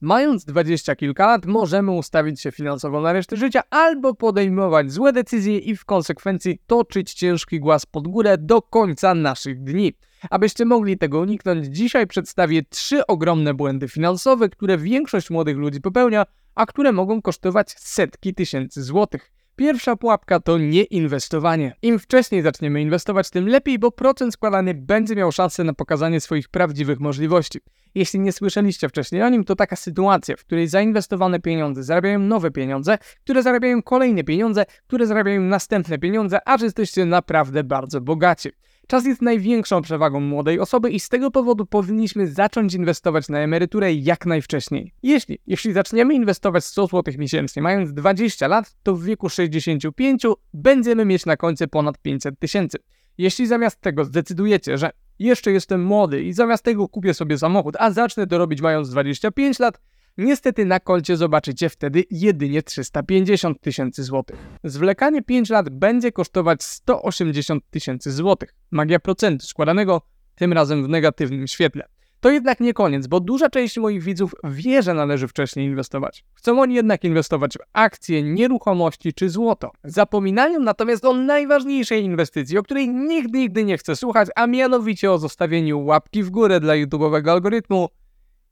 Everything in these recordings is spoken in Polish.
Mając dwadzieścia kilka lat, możemy ustawić się finansowo na resztę życia albo podejmować złe decyzje i w konsekwencji toczyć ciężki głaz pod górę do końca naszych dni. Abyście mogli tego uniknąć, dzisiaj przedstawię trzy ogromne błędy finansowe, które większość młodych ludzi popełnia, a które mogą kosztować setki tysięcy złotych. Pierwsza pułapka to nieinwestowanie. Im wcześniej zaczniemy inwestować, tym lepiej, bo procent składany będzie miał szansę na pokazanie swoich prawdziwych możliwości. Jeśli nie słyszeliście wcześniej o nim, to taka sytuacja, w której zainwestowane pieniądze zarabiają nowe pieniądze, które zarabiają kolejne pieniądze, które zarabiają następne pieniądze, aż jesteście naprawdę bardzo bogaci. Czas jest największą przewagą młodej osoby i z tego powodu powinniśmy zacząć inwestować na emeryturę jak najwcześniej. Jeśli, jeśli zaczniemy inwestować 100 zł miesięcznie mając 20 lat, to w wieku 65 będziemy mieć na koncie ponad 500 tysięcy. Jeśli zamiast tego zdecydujecie, że jeszcze jestem młody i zamiast tego kupię sobie samochód, a zacznę to robić mając 25 lat, Niestety na koncie zobaczycie wtedy jedynie 350 tysięcy złotych. Zwlekanie 5 lat będzie kosztować 180 tysięcy złotych. Magia procentu składanego tym razem w negatywnym świetle. To jednak nie koniec, bo duża część moich widzów wie, że należy wcześniej inwestować. Chcą oni jednak inwestować w akcje, nieruchomości czy złoto. Zapominają natomiast o najważniejszej inwestycji, o której nikt nigdy nie chce słuchać, a mianowicie o zostawieniu łapki w górę dla YouTube'owego algorytmu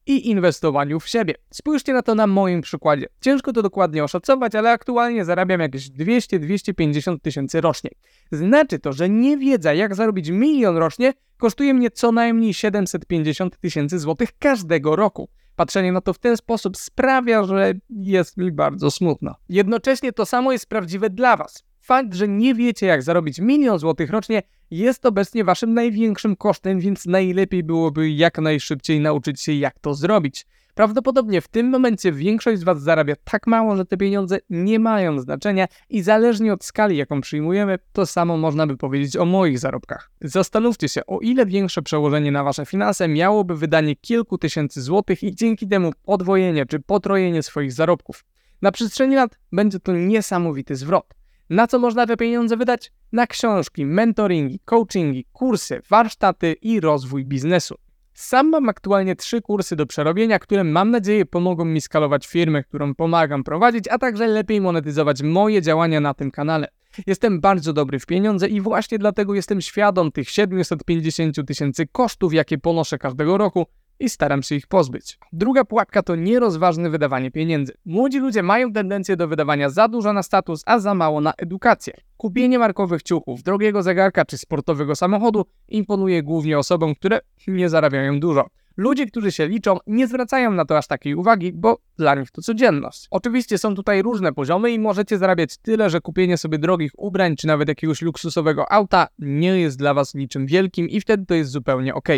i inwestowaniu w siebie. Spójrzcie na to na moim przykładzie. Ciężko to dokładnie oszacować, ale aktualnie zarabiam jakieś 200-250 tysięcy rocznie. Znaczy to, że niewiedza jak zarobić milion rocznie kosztuje mnie co najmniej 750 tysięcy złotych każdego roku. Patrzenie na to w ten sposób sprawia, że jest mi bardzo smutno. Jednocześnie to samo jest prawdziwe dla Was. Fakt, że nie wiecie jak zarobić milion złotych rocznie jest obecnie waszym największym kosztem, więc najlepiej byłoby jak najszybciej nauczyć się jak to zrobić. Prawdopodobnie w tym momencie większość z Was zarabia tak mało, że te pieniądze nie mają znaczenia i zależnie od skali, jaką przyjmujemy, to samo można by powiedzieć o moich zarobkach. Zastanówcie się, o ile większe przełożenie na Wasze finanse miałoby wydanie kilku tysięcy złotych i dzięki temu podwojenie czy potrojenie swoich zarobków. Na przestrzeni lat będzie to niesamowity zwrot. Na co można te pieniądze wydać? Na książki, mentoringi, coachingi, kursy, warsztaty i rozwój biznesu. Sam mam aktualnie trzy kursy do przerobienia, które mam nadzieję pomogą mi skalować firmę, którą pomagam prowadzić, a także lepiej monetyzować moje działania na tym kanale. Jestem bardzo dobry w pieniądze i właśnie dlatego jestem świadom tych 750 tysięcy kosztów, jakie ponoszę każdego roku i staram się ich pozbyć. Druga pułapka to nierozważne wydawanie pieniędzy. Młodzi ludzie mają tendencję do wydawania za dużo na status, a za mało na edukację. Kupienie markowych ciuchów, drogiego zegarka czy sportowego samochodu imponuje głównie osobom, które nie zarabiają dużo. Ludzie, którzy się liczą, nie zwracają na to aż takiej uwagi, bo dla nich to codzienność. Oczywiście są tutaj różne poziomy i możecie zarabiać tyle, że kupienie sobie drogich ubrań czy nawet jakiegoś luksusowego auta nie jest dla Was niczym wielkim i wtedy to jest zupełnie ok.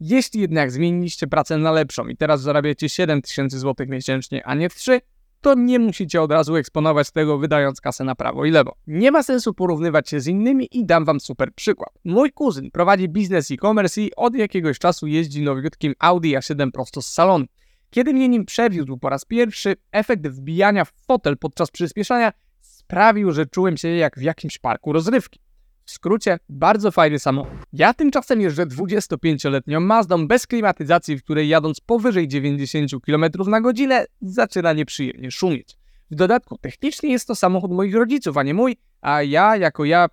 Jeśli jednak zmieniliście pracę na lepszą i teraz zarabiacie 7000 zł miesięcznie, a nie 3, to nie musicie od razu eksponować tego, wydając kasę na prawo i lewo. Nie ma sensu porównywać się z innymi i dam wam super przykład. Mój kuzyn prowadzi biznes e-commerce i od jakiegoś czasu jeździ nowiutkim Audi A7 prosto z salonu. Kiedy mnie nim przewiózł po raz pierwszy, efekt wbijania w fotel podczas przyspieszania sprawił, że czułem się jak w jakimś parku rozrywki. W skrócie, bardzo fajny samochód. Ja tymczasem jeżdżę 25-letnią Mazdą bez klimatyzacji, w której jadąc powyżej 90 km na godzinę zaczyna nieprzyjemnie szumieć. W dodatku technicznie jest to samochód moich rodziców, a nie mój, a ja jako ja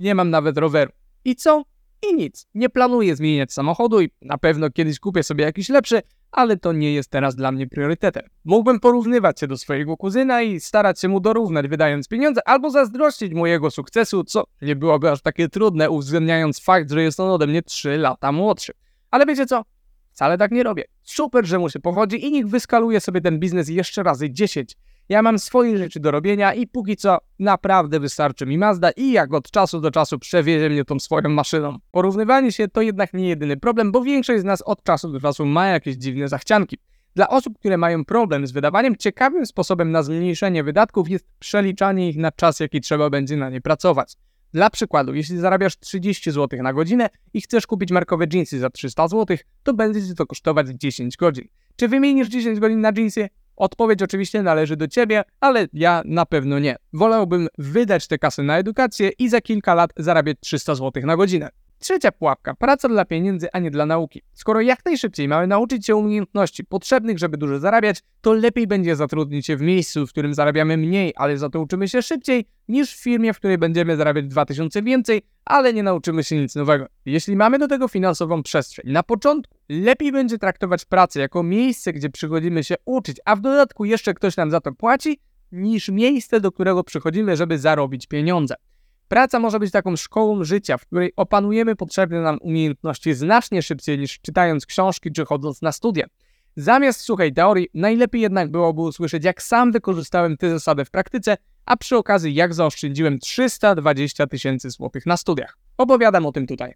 nie mam nawet roweru. I co? I nic. Nie planuję zmieniać samochodu i na pewno kiedyś kupię sobie jakiś lepszy, ale to nie jest teraz dla mnie priorytetem. Mógłbym porównywać się do swojego kuzyna i starać się mu dorównać wydając pieniądze, albo zazdrościć mojego sukcesu, co nie byłoby aż takie trudne, uwzględniając fakt, że jest on ode mnie 3 lata młodszy. Ale wiecie co? Wcale tak nie robię. Super, że mu się pochodzi i niech wyskaluje sobie ten biznes jeszcze razy 10. Ja mam swoje rzeczy do robienia i póki co naprawdę wystarczy mi Mazda i jak od czasu do czasu przewiezie mnie tą swoją maszyną. Porównywanie się to jednak nie jedyny problem, bo większość z nas od czasu do czasu ma jakieś dziwne zachcianki. Dla osób, które mają problem z wydawaniem, ciekawym sposobem na zmniejszenie wydatków jest przeliczanie ich na czas, jaki trzeba będzie na nie pracować. Dla przykładu, jeśli zarabiasz 30 zł na godzinę i chcesz kupić markowe jeansy za 300 zł, to będzie ci to kosztować 10 godzin. Czy wymienisz 10 godzin na jeansy? Odpowiedź oczywiście należy do ciebie, ale ja na pewno nie. Wolałbym wydać te kasy na edukację i za kilka lat zarabiać 300 zł na godzinę. Trzecia pułapka. Praca dla pieniędzy, a nie dla nauki. Skoro jak najszybciej mamy nauczyć się umiejętności potrzebnych, żeby dużo zarabiać, to lepiej będzie zatrudnić się w miejscu, w którym zarabiamy mniej, ale za to uczymy się szybciej, niż w firmie, w której będziemy zarabiać 2000 więcej, ale nie nauczymy się nic nowego. Jeśli mamy do tego finansową przestrzeń, na początku lepiej będzie traktować pracę jako miejsce, gdzie przychodzimy się uczyć, a w dodatku jeszcze ktoś nam za to płaci, niż miejsce, do którego przychodzimy, żeby zarobić pieniądze. Praca może być taką szkołą życia, w której opanujemy potrzebne nam umiejętności znacznie szybciej niż czytając książki czy chodząc na studia. Zamiast suchej teorii, najlepiej jednak byłoby usłyszeć, jak sam wykorzystałem tę zasadę w praktyce, a przy okazji jak zaoszczędziłem 320 tysięcy złotych na studiach. Opowiadam o tym tutaj.